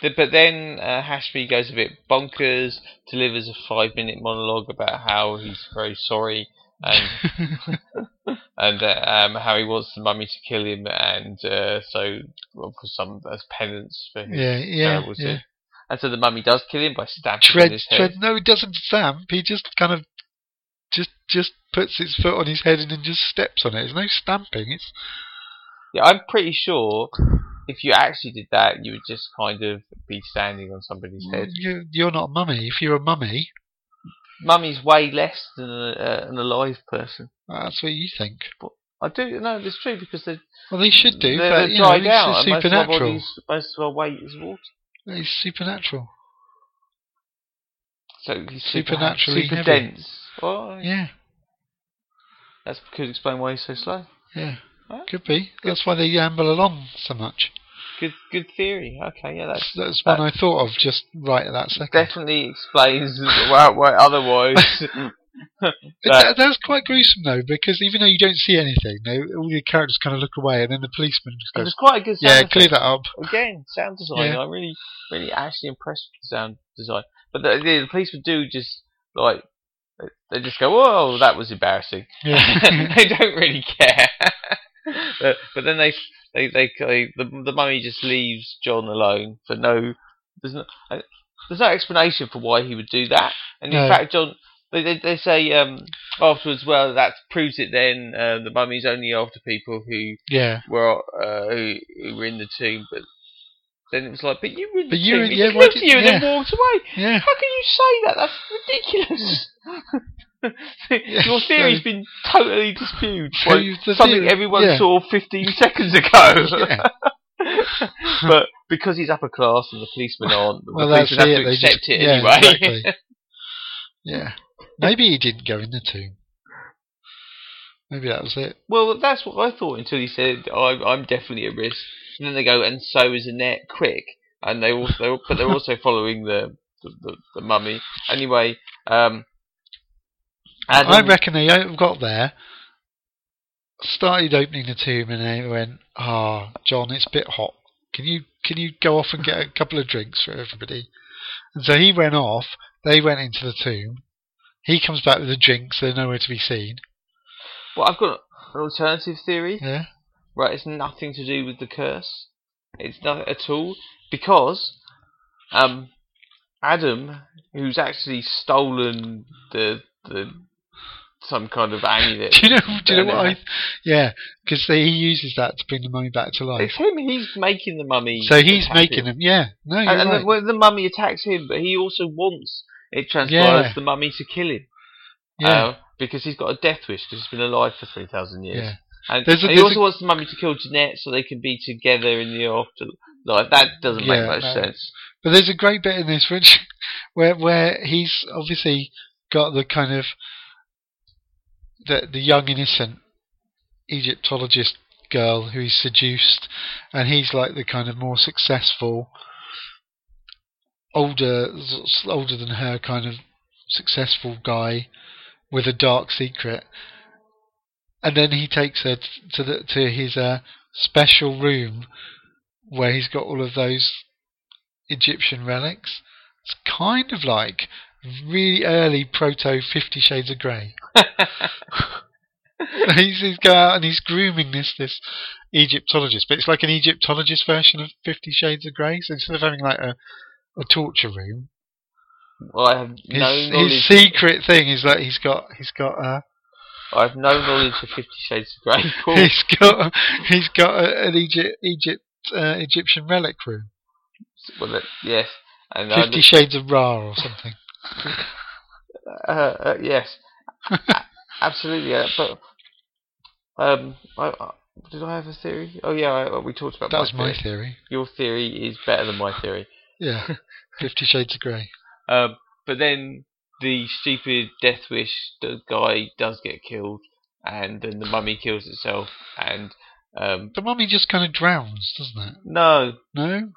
but then uh, Hashmi goes a bit bonkers, delivers a five-minute monologue about how he's very sorry and (laughs) and uh, um, how he wants the mummy to kill him, and uh, so well, for some as penance for his yeah, yeah, terrible yeah. sin. And so the mummy does kill him by stabbing tread, his head. tread. No, he doesn't stamp. He just kind of just just puts his foot on his head and then just steps on it. There's no stamping. It's Yeah, I'm pretty sure if you actually did that, you would just kind of be standing on somebody's head. you're not a mummy. If you're a mummy, Mummy's way less than a, uh, an alive person. that's what you think. But I do no, it's true because they're, Well, they should do, they're, but they're know, dried it's, out. most of our supernatural. bodies, most of our weight is water. It's supernatural. So he's Supernaturally super, super dense. Well, Yeah, that could explain why he's so slow. yeah, Huh? could be. That's why they amble along so much. Good good theory. Okay, yeah, That's, that's one I thought of just right at that second. definitely explains why, why otherwise. (laughs) (laughs) That- that, that's quite gruesome though, because even though you don't see anything, they, all the characters kind of look away, and then the policeman just goes, was quite a good. "Yeah, sound clear that up." again, sound design. Yeah. I'm really, really actually impressed with the sound design. But the, the, the policemen do just like they- they just go, "Whoa, that was embarrassing." Yeah. (laughs) they don't really care. but, but then they, they, they, they, the, the mummy just leaves John alone for no. There's no, there's no explanation for why he would do that. And in No. fact, John, they, they, they say um, afterwards, well, that proves it. Then uh, the mummy's only after people who yeah, were uh, who, who were in the tomb, but then it was like, but you the But you tomb. He yeah, looked at you and then walked away. yeah. How can you say that? That's ridiculous. Yeah, (laughs) Your theory's so- been totally disputed So by the something theory- everyone yeah. saw 15 (laughs) seconds ago. Yeah. (laughs) but because he's upper class and the policemen aren't, Well, the policemen have it, to they accept just- it yeah, anyway. exactly. Yeah, maybe he didn't go in the tomb. Maybe that was it. Well, that's what I thought until he said, I'm, I'm definitely at risk. And then they go, and so is Annette, quick. And they also, but they're also following the, the, the, the mummy. Anyway, um, Adam, I reckon they got there, started opening the tomb, and they went, "Ah, John, it's a bit hot. Can you can you go off and get a couple of drinks for everybody?" And so he went off. They went into the tomb. He comes back with the drinks. They're nowhere to be seen. Well, I've got an alternative theory. Yeah. Right, it's nothing to do with the curse. It's nothing at all because um, Adam, who's actually stolen the the some kind of amulet. (laughs) Do you know? Do you know what I? Yeah, because he uses that to bring the mummy back to life. It's him. He's making the mummy. So he's making him. them. Yeah. No, And, and right. the, well, the mummy attacks him, but he also wants it transpires Yeah. the mummy to kill him. yeah. Uh, because he's got a death wish because he's been alive for 3,000 years. yeah. And, There's a- and he also a- wants the mummy to kill Jeanette so they can be together in the afterlife. That doesn't Yeah, make much no. sense. But there's a great bit in this which (laughs) where where he's obviously got the kind of the the young innocent Egyptologist girl who he's seduced and he's like the kind of more successful older older than her kind of successful guy with a dark secret and then he takes her to the to his uh, special room where he's got all of those Egyptian relics. It's kind of like really early proto Fifty Shades of Grey. (laughs) he's, he's go out and he's grooming this this Egyptologist, but it's like an Egyptologist version of Fifty Shades of Grey. So instead of having like a a torture room, Well, I have his, no knowledge. his secret thing is that he's got he's got a I have no knowledge of Fifty Shades of Grey. Paul. (laughs) he's got he's got a, an Egypt Egypt uh, Egyptian relic room. well, that, yes, and uh, Fifty Shades of Ra or something. (laughs) uh, uh, yes, absolutely. Yeah, but um, I, I, did I have a theory? Oh yeah, I, we talked about That my was my theory. theory. Your theory is better than my theory. Yeah, (laughs) Fifty Shades of Grey. Um, but then the stupid death wish the guy does get killed, and then the mummy kills itself, and um, The mummy just kind of drowns, doesn't it? no, No,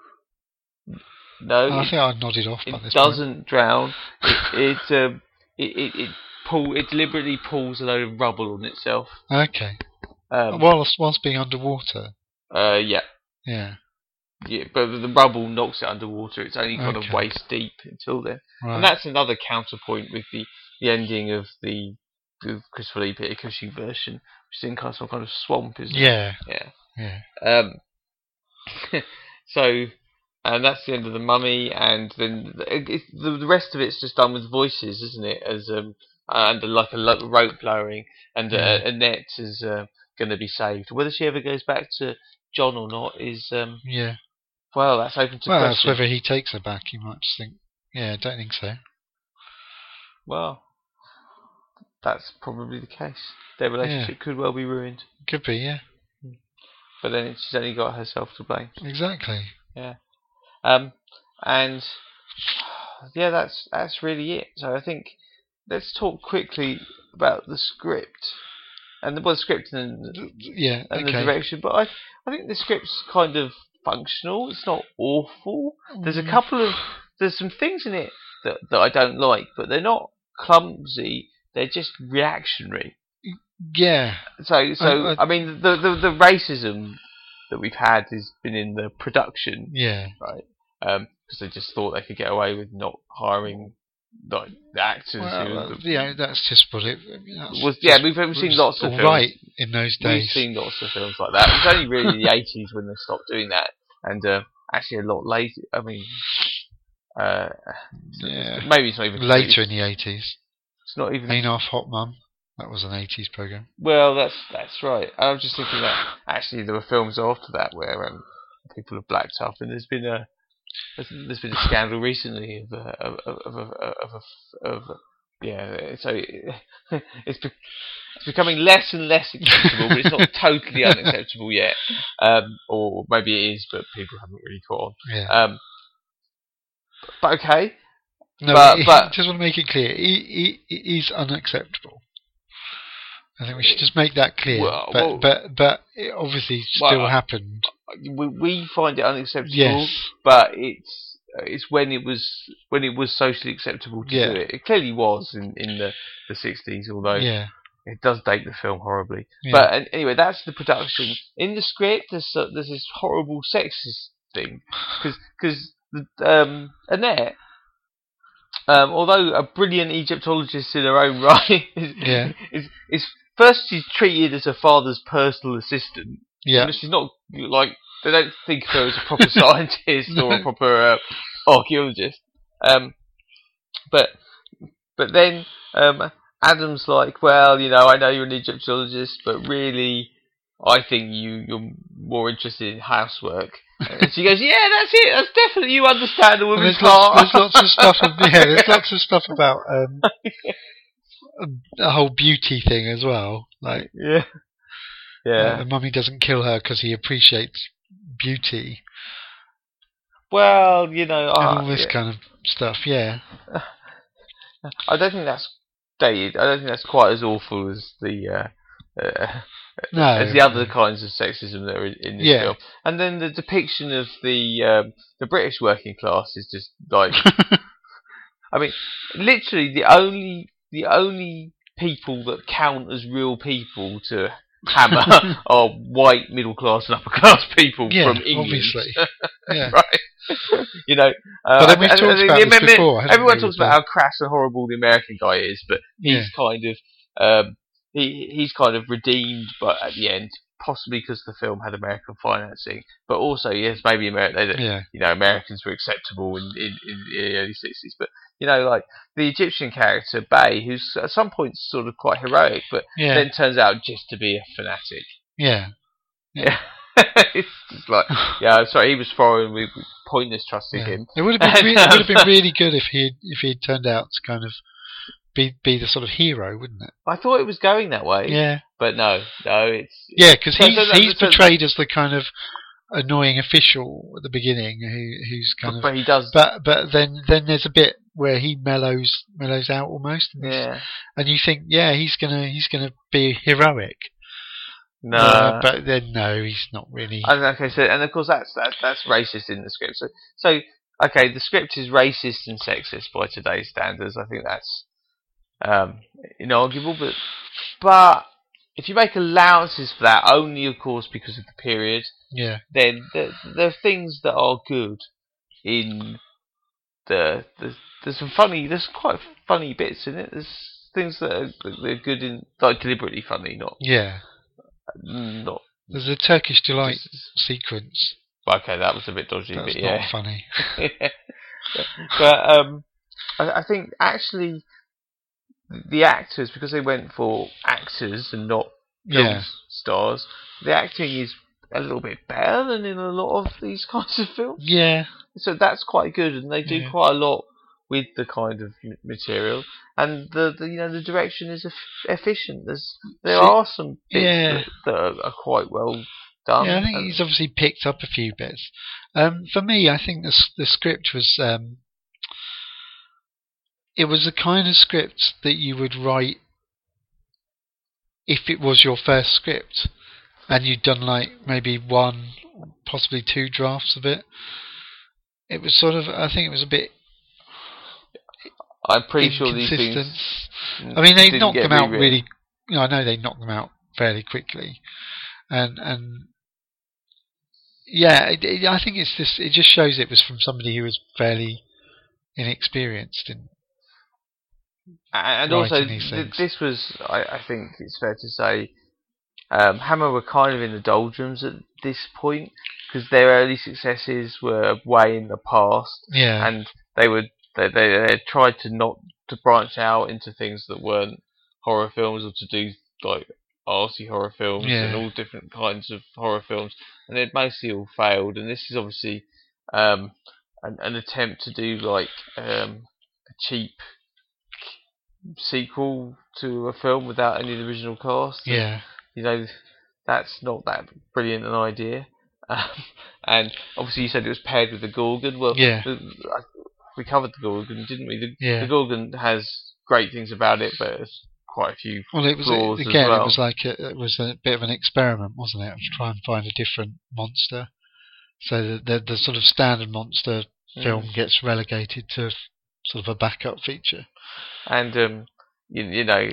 no, I think I nodded off by it this point. doesn't drown. It it, um, it it it pull it deliberately pulls a load of rubble on itself. Okay. Um, whilst whilst being underwater. uh, yeah, Yeah. Yeah, but the rubble knocks it underwater. It's only kind Okay. of waist deep until then. Right. And that's another counterpoint with the, the ending of the, the Christopher Lee Peter Cushing version, which is in kind of some kind of swamp, isn't it? yeah. Yeah. Yeah. Um, (laughs) so, and that's the end of the Mummy, and then it, it, the, the rest of it's just done with voices, isn't it? As um, and like a lo- rope lowering, and uh, Yeah. Annette is uh, going to be saved. Whether she ever goes back to John or not is um, Yeah. Well, that's open to Well, that's question. whether he takes her back. You might just think. Yeah, I don't think so. Well, that's probably the case. Their relationship could well be ruined, Could be. Yeah. but then she's only got herself to blame. Exactly. Yeah. Um, and yeah, that's that's really it. So I think let's talk quickly about the script and the, well, the script and, Yeah. and the direction. But I I think the script's kind of functional. It's not awful. There's a Mm. couple of there's some things in it that that I don't like, but they're not clumsy. They're just reactionary. Yeah, So so I- I, I- mean the, the the racism that we've had has been in the production, yeah, right? Um, Because they just thought they could get away with not hiring like the actors well, who uh, yeah. That's just what it I mean, that's was. Yeah, we've, seen lots of films. right in those days. We've seen lots of films like that. It was only really the eighties when they stopped doing that, and uh, actually a lot later. I mean, uh, Yeah. maybe it's not even Later in the eighties, It's not even. Ain't Half Hot Mum. That was an eighties program. Well, that's that's right. I was just thinking that actually there were films after that where um, people have blacked up, and there's been a there's, there's been a scandal recently of a, of of of a, of, a, of a, yeah. So (laughs) it's be, it's becoming less and less acceptable, but it's not (laughs) totally unacceptable yet. Um, or maybe it is, but people haven't really caught on. Yeah. Um, but okay, No, but- it- but- just want to make it clear. It, it, it is unacceptable. I think we should just make that clear. Well, but well- but but it obviously still I- happened. We, we find it unacceptable. Yes. but it's it's when it was when it was socially acceptable to Yeah. do it. It clearly was in, in the the sixties, although Yeah. it does date the film horribly. Yeah. But an- anyway, that's the production. In the script, there's uh, there's this horrible sexist thing because um, Annette. Um, although a brilliant Egyptologist in her own (laughs) right, is, is, is first she's treated as her father's personal assistant, Yeah. and she's not like they don't think of her as a proper (laughs) scientist or a proper uh, archaeologist. Um, but but then um, Adam's like, well, you know, I know you're an Egyptologist, but really, I think you you're more interested in housework. and she goes, yeah, that's it. That's definitely you understand the woman's heart. there's lots of stuff. Of, yeah, there's (laughs) lots of stuff about um, a whole beauty thing as well. Like yeah, uh, yeah. the mummy doesn't kill her because he appreciates beauty Well, you know, and all this Uh, yeah. kind of stuff. Yeah. (sighs) I don't think that's dated. I don't think that's quite as awful as the uh, uh, No. as the other kinds of sexism that are in, in this Yeah. film. And then the depiction of the um, the British working class is just like, (laughs) I mean, literally the only the only people that count as real people to hammer (laughs) are white middle class and upper class people yeah. from England. Obviously. (laughs) Yeah. right? (laughs) you know, uh, But we've and- talked and about this before, Everyone talks about how crass and horrible the American guy is, but he's Yeah. kind of um, he he's kind of redeemed, but at the end, possibly because the film had American financing, but also yes, maybe America, Yeah. you know, Americans were acceptable in, in, in the early sixties, but you know, like the Egyptian character Bey, who's at some points sort of quite heroic, but Yeah. then turns out just to be a fanatic. Yeah. Yeah. (laughs) it's just like, (laughs) yeah, sorry, he was foreign. We we pointless trusting Yeah. him. It would have been (laughs) re- it would have been really good if he if he turned out to kind of be be the sort of hero, wouldn't it? I thought it was going that way, Yeah. but no, no, it's Yeah, because he's so he's so- portrayed as the kind of annoying official at the beginning who who's kind of but he does. but but then then there's a bit where he mellows mellows out almost and, yeah, and you think yeah he's gonna he's gonna be heroic no. Uh, but then no he's not really And, okay, so and of course that's that's that's racist in the script. So so okay, the script is racist and sexist by today's standards. I think that's um, inarguable. But but if you make allowances for that, only of course because of the period, yeah then there, there are things that are good in the, the there's some funny there's quite funny bits in it. There's things that are, that are good in like deliberately funny, not yeah not. there's a Turkish delight sequence okay, that was a bit dodgy, that's but not yeah. funny (laughs) (laughs) but um, I, I think actually the actors, because they went for actors and not film yeah stars, the acting is a little bit better than in a lot of these (laughs) kinds of films. yeah So that's quite good, and they do Yeah. quite a lot with the kind of material. And the, the you know the direction is eff- efficient. There's there are some bits yeah. that, that are, are quite well done. yeah I think he's obviously picked up a few bits um, for me I think the the script was um, it was the kind of script that you would write if it was your first script and you'd done like maybe one, possibly two drafts of it. It was sort of, I think it was a bit I'm pretty sure these things. Mm, I mean, they knocked them out really. You know, I know they knocked them out fairly quickly, and and yeah, it, it, I think it's just it just shows it was from somebody who was fairly inexperienced in. And also, th- this was, I, I think it's fair to say, um, Hammer were kind of in the doldrums at this point because their early successes were way in the past, Yeah, and they would they, they they tried to not to branch out into things that weren't horror films or to do like arty horror films Yeah. and all different kinds of horror films, and they'd mostly all failed. And this is obviously um, an, an attempt to do like um, a cheap sequel to a film without any of the original cast. Yeah, you know, that's not that brilliant an idea. (laughs) Um, and obviously, you said it was paired with the Gorgon. Well, Yeah. the, I, we covered the Gorgon, didn't we? The, Yeah. the Gorgon has great things about it, but it's quite a few. Well, it was flaws again. well. It was like a, it was a bit of an experiment, wasn't it? To try and find a different monster. So the the, the sort of standard monster Mm. film gets relegated to sort of a backup feature. And um, you, you know,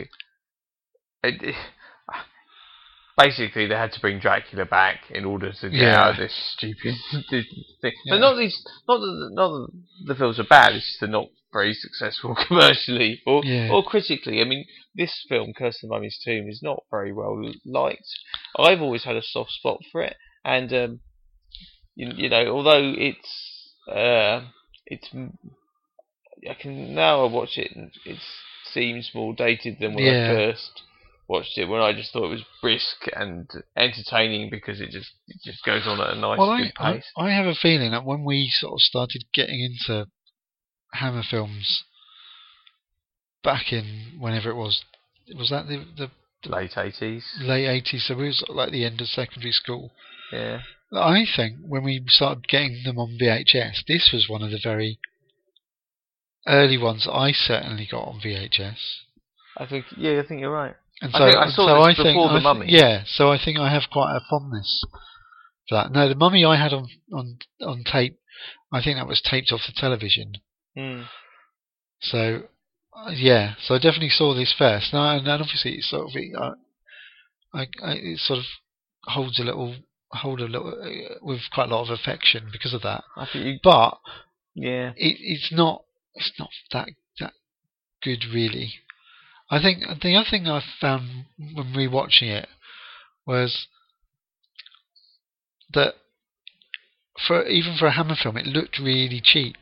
it- basically they had to bring Dracula back in order to get Yeah. out of this stupid (laughs) thing. Yeah. But not these, not that not that the films are bad. It's just they're not very successful (laughs) commercially or Yeah. or critically. I mean, this film, Curse of the Mummy's Tomb, is not very well liked. I've always had a soft spot for it, and um, you, you know, although it's uh, it's I can now I watch it and it seems more dated than when. I first watched it. When I just thought it was brisk and entertaining because it just it just goes on at a nice well, I, good I pace. I have a feeling that when we sort of started getting into Hammer films back in whenever it was, was that the the Late eighties, late eighties? So we was like the end of secondary school. yeah. I think when we started getting them on VHS, this was one of the very early ones I certainly got on VHS. I think yeah, I think you're right. And I so, think I saw so this I think, before The I Mummy. yeah, so I think I have quite a fondness for that. No, the mummy I had on on on tape. I think that was taped off the television. Mm. So yeah, so I definitely saw this first. Now, and then obviously it's sort of it, uh, I, I, it sort of holds a little hold a little uh, with quite a lot of affection because of that. I you But yeah. it, it's not it's not that that good really. I think the other thing I found when rewatching it was that for even for a Hammer film, it looked really cheap,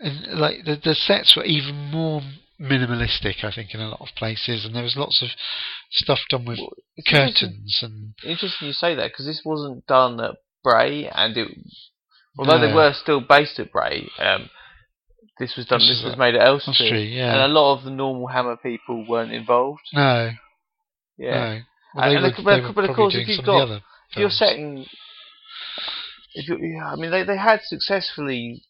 and like the the sets were even more minimalistic. I think in a lot of places, and there was lots of stuff done with Well, it's interesting- curtains and Interesting you say that because this wasn't done at Bray, and it although they were still based at Bray, um, this was done. This This is was made at Elstree, Elstree, yeah. and a lot of the normal Hammer people weren't involved. no, Yeah, no. Well, And- were, but- they were but of course, if you've got- of the other if you're setting, if you, yeah, I mean, they they had successfully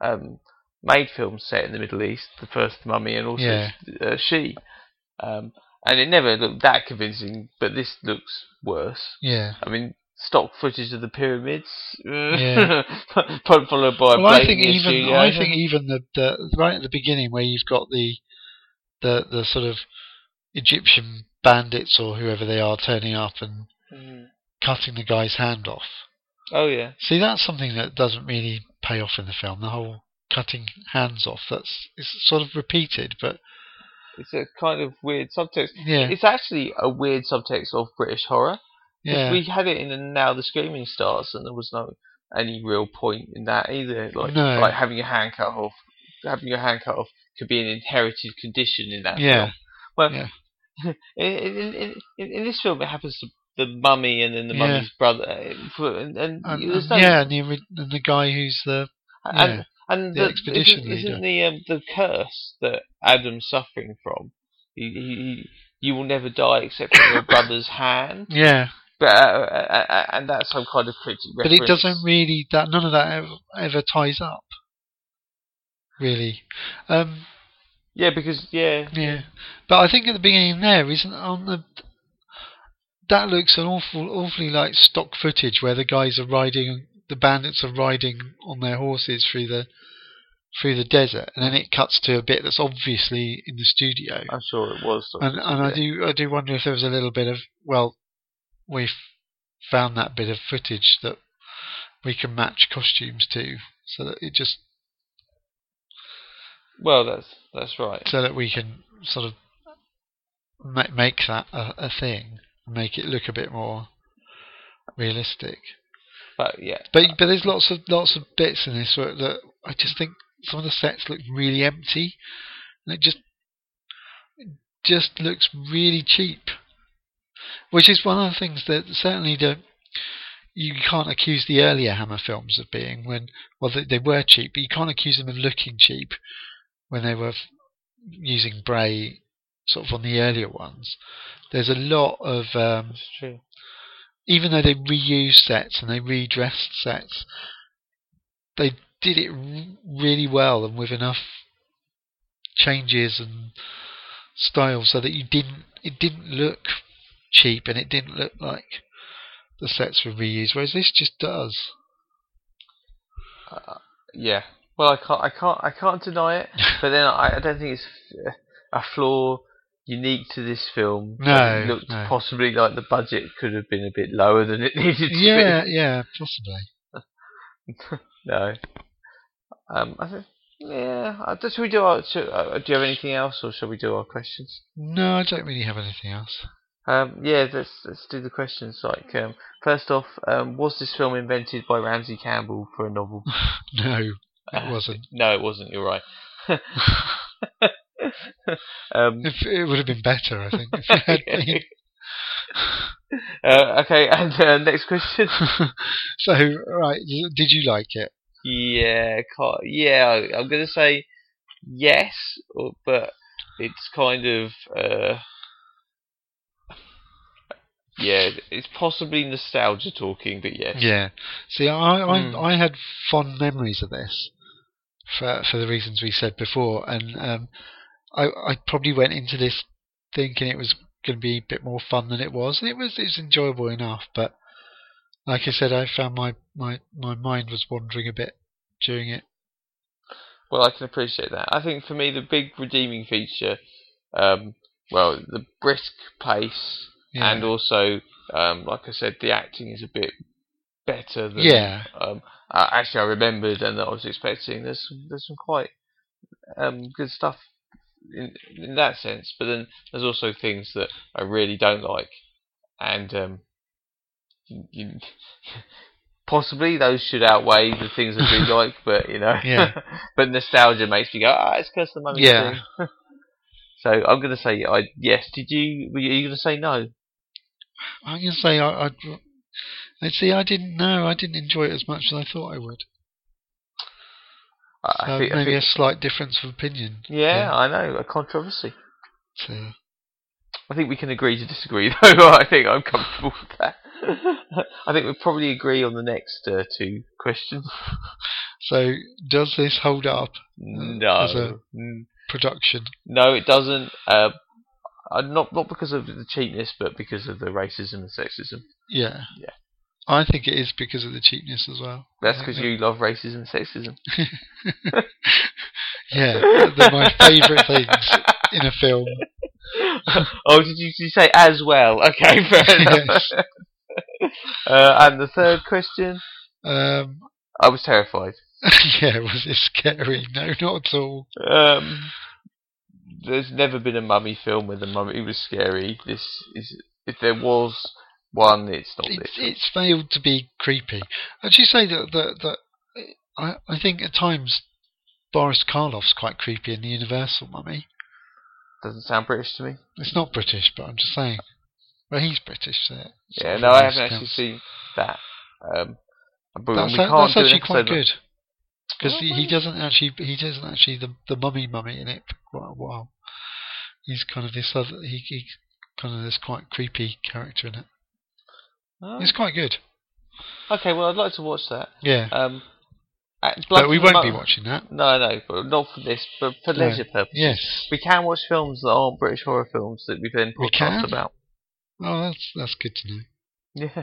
um, made films set in the Middle East, the first Mummy, and also Yeah. uh, She, um, and it never looked that convincing, but this looks worse. yeah. I mean, stock footage of the pyramids, Yeah. (laughs) followed by well, I think even studio. I think even the, the right at the beginning where you've got the the the sort of Egyptian bandits or whoever they are turning up and Mm. cutting the guy's hand off. Oh yeah, See, that's something that doesn't really pay off in the film. The whole cutting hands off. That's it's sort of repeated, but it's a kind of weird subtext. yeah, It's actually a weird subtext of British horror. Yeah, We had it in and Now the Screaming Starts, and there was no any real point in that either. Like, No. like having your hand cut off, having your hand cut off could be an inherited condition in that yeah, film. Well, yeah. (laughs) in, in, in, in, this film, it happens to the mummy and then the Yeah. mummy's brother, uh, and, and, and, there's no, yeah, and the and the guy who's the and, yeah. and the the, expedition isn't, isn't the um, the curse that Adam's suffering from? He, he, he, you will never die except from your brother's hand. yeah, But uh, uh, uh, and that's some kind of cryptic but it doesn't really that none of that ever, ever ties up. Really, um, Yeah, because yeah, Yeah, but I think at the beginning there isn't on the that looks an awful, awfully like stock footage where the guys are riding, the bandits are riding on their horses through the through the desert, and then it cuts to a bit that's obviously in the studio. I'm sure it was. And and I do I do wonder if there was a little bit of well, we've found that bit of footage that we can match costumes to, so that it just Well, that's that's right. so that we can sort of ma- make that a, a thing, make it look a bit more realistic. But yeah, But but there's lots of lots of bits in this where that I just think some of the sets look really empty, and it just it just looks really cheap. Which is one of the things that certainly don't you can't accuse the earlier Hammer films of being when well they, they were cheap, but you can't accuse them of looking cheap when they were f- using Bray sort of on the earlier ones. There's a lot of um, true. even though they reused sets and they redressed sets, they did it r- really well and with enough changes and styles so that you didn't it didn't look cheap and it didn't look like the sets were reused. Whereas this just does. Uh, yeah. Well, I can't, I can't, I can't deny it. (laughs) but then I, I don't think it's a flaw unique to this film. No, it looked no. possibly like the budget could have been a bit lower than it (laughs) needed to be. Yeah, yeah, possibly. (laughs) No. Um, I think. Yeah. Uh, should we do our? Should, uh, do you have anything else, or shall we do our questions? No, I don't really have anything else. Um, yeah, let's let's do the questions. Like, um, first off, um, was this film invented by Ramsey Campbell for a novel? (laughs) No, it Uh, (laughs) wasn't. No, it wasn't. You're right. (laughs) um, If, it would have been better, I think. If it had been. uh, okay, and uh, next question. so, right, did you like it? yeah, yeah, I'm gonna say yes, but it's kind of uh, yeah, it's possibly nostalgia talking, but yes. Yeah. See, I I, Mm. I had fond memories of this for for the reasons we said before, and um, I I probably went into this thinking it was going to be a bit more fun than it was, and it was it was enjoyable enough. But like I said, I found my my my mind was wandering a bit during it. Well, I can appreciate that. I think for me, the big redeeming feature, um, well, the brisk pace, Yeah. and also, um, like I said, the acting is a bit better than. Yeah. Um, uh, actually, I remembered and I was expecting. There's some, there's some quite um, good stuff in in that sense, but then there's also things that I really don't like, and um, you, you, (laughs) possibly those should outweigh the things I do (laughs) like. But you know, Yeah. (laughs) but nostalgia makes me go, ah, it's because the mummy Yeah. so I'm gonna say I yes. Did you? Were you, you gonna say no? I'm gonna say I. I'd, I'd see. I didn't know. I didn't enjoy it as much as I thought I would. I, I So think, I maybe think- a slight difference of opinion. yeah, I know a controversy. So, I think we can agree to disagree, (laughs) though. I think I'm comfortable with that. (laughs) I think we'll probably agree on the next uh, two questions. (laughs) so does this hold up No, as a- Mm, production? no, it doesn't. Uh, uh, not not because of the cheapness, but because of the racism and sexism. Yeah. Yeah. I think it is because of the cheapness as well. That's because you love racism and sexism. (laughs) Yeah, they're my favourite things in a film. (laughs) oh, did you, did you say as well? Okay, (laughs) fair enough. uh, and the third question, Um, I was terrified. yeah, was it scary? No, not at all. Um, there's never been a mummy film where the mummy it was scary. This is if there was one, it's not It's, this. it's failed to be creepy. I'd you say that that, that I I think at times Boris Karloff's quite creepy in the Universal Mummy. Doesn't sound British to me. It's not British, but I'm just saying. Well, he's British, so Yeah, no, I haven't actually seen that. Um, but That's, we can't that's do actually quite good because he, he doesn't actually he doesn't actually the the mummy mummy in it for quite a while. He's kind of this other he, he kind of this quite creepy character in it. Oh, It's quite good. Okay, well, I'd like to watch that. Yeah, Um, but we won't be watching that. No, no, but not for this, but for No. leisure purposes. Yes. We can watch films that aren't British horror films that we then We podcast about. Oh, that's that's good to know. Yeah.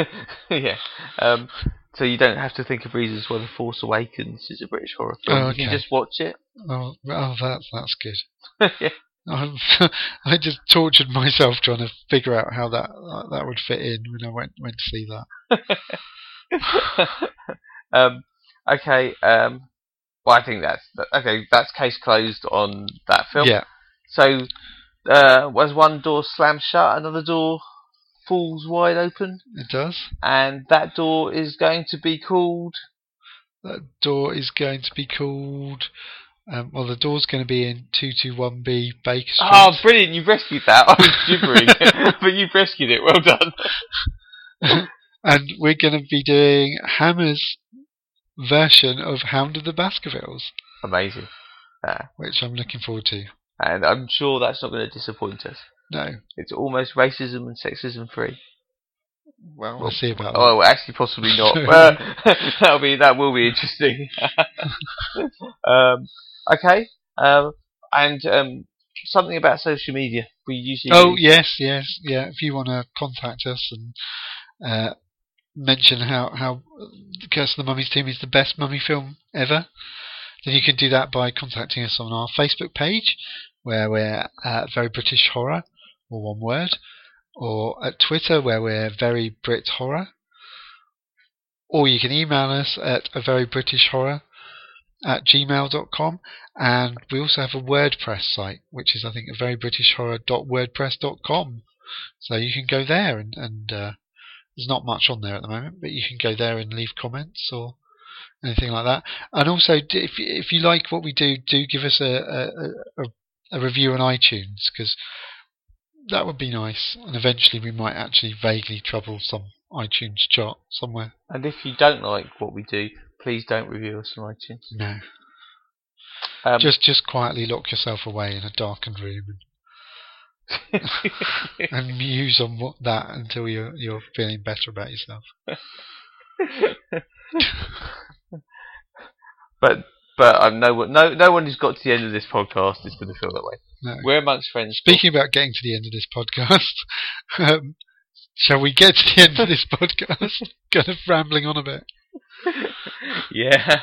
(laughs) (laughs) yeah. Um, so you don't have to think of reasons why The Force Awakens is a British horror film. Oh, You can just watch it. Oh, oh that's that's good. (laughs) yeah. I'm, (laughs) just tortured myself trying to figure out how that that would fit in when I went went to see that. (laughs) um, okay. Um, well, I think that's okay. That's case closed on that film. Yeah, So, uh, was one door slammed shut, another door falls wide open, it does. and that door is going to be called. That door is going to be called. Um, well, the door's going to be in two two one B Baker Street. Oh, brilliant! You've rescued that. (laughs) I was gibbering, (laughs) but you've rescued it. Well done. (laughs) and we're going to be doing Hammer's version of Hound of the Baskervilles, Amazing. Uh, which I'm looking forward to. and I'm sure that's not going to disappoint us. No, It's almost racism and sexism free. well, we'll see about that. Oh, actually, possibly not. (laughs) Uh, (laughs) that'll be that will be interesting. (laughs) um, okay, um, and um, something about social media. We usually Oh do- yes, yes, yeah. If you want to contact us and uh, mention how how Curse of the Mummy's Tomb is the best mummy film ever, then you can do that by contacting us on our Facebook page, where we're uh, Very British Horror, or one word, or at Twitter, where we're Very Brit Horror, or you can email us at a Very British Horror at gmail.com and we also have a WordPress site which is I think a verybritishhorror.wordpress.com so you can go there and, and uh, there's not much on there at the moment but you can go there and leave comments or anything like that. And also if, if you like what we do do give us a, a, a, a review on iTunes because that would be nice and eventually we might actually vaguely trouble some iTunes chart somewhere And if you don't like what we do, please don't review us on iTunes. no Um, just just quietly lock yourself away in a darkened room and (laughs) and muse on what that until you're you're feeling better about yourself. (laughs) but but um, no one no no one who's got to the end of this podcast is going to feel that way. No. We're amongst friends. Speaking about getting to the end of this podcast, (laughs) um, shall we get to the end of this (laughs) podcast? (laughs) kind of rambling on a bit. yeah.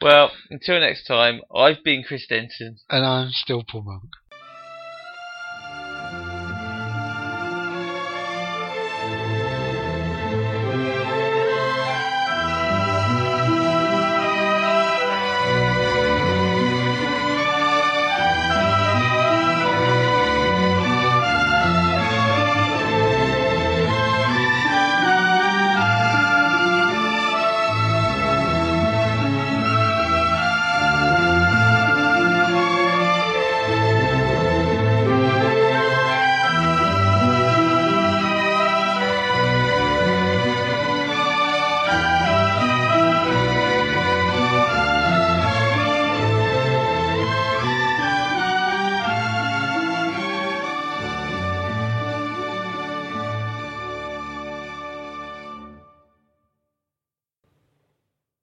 Well, until next time, I've been Chris Denton. And I'm still Paul Monk.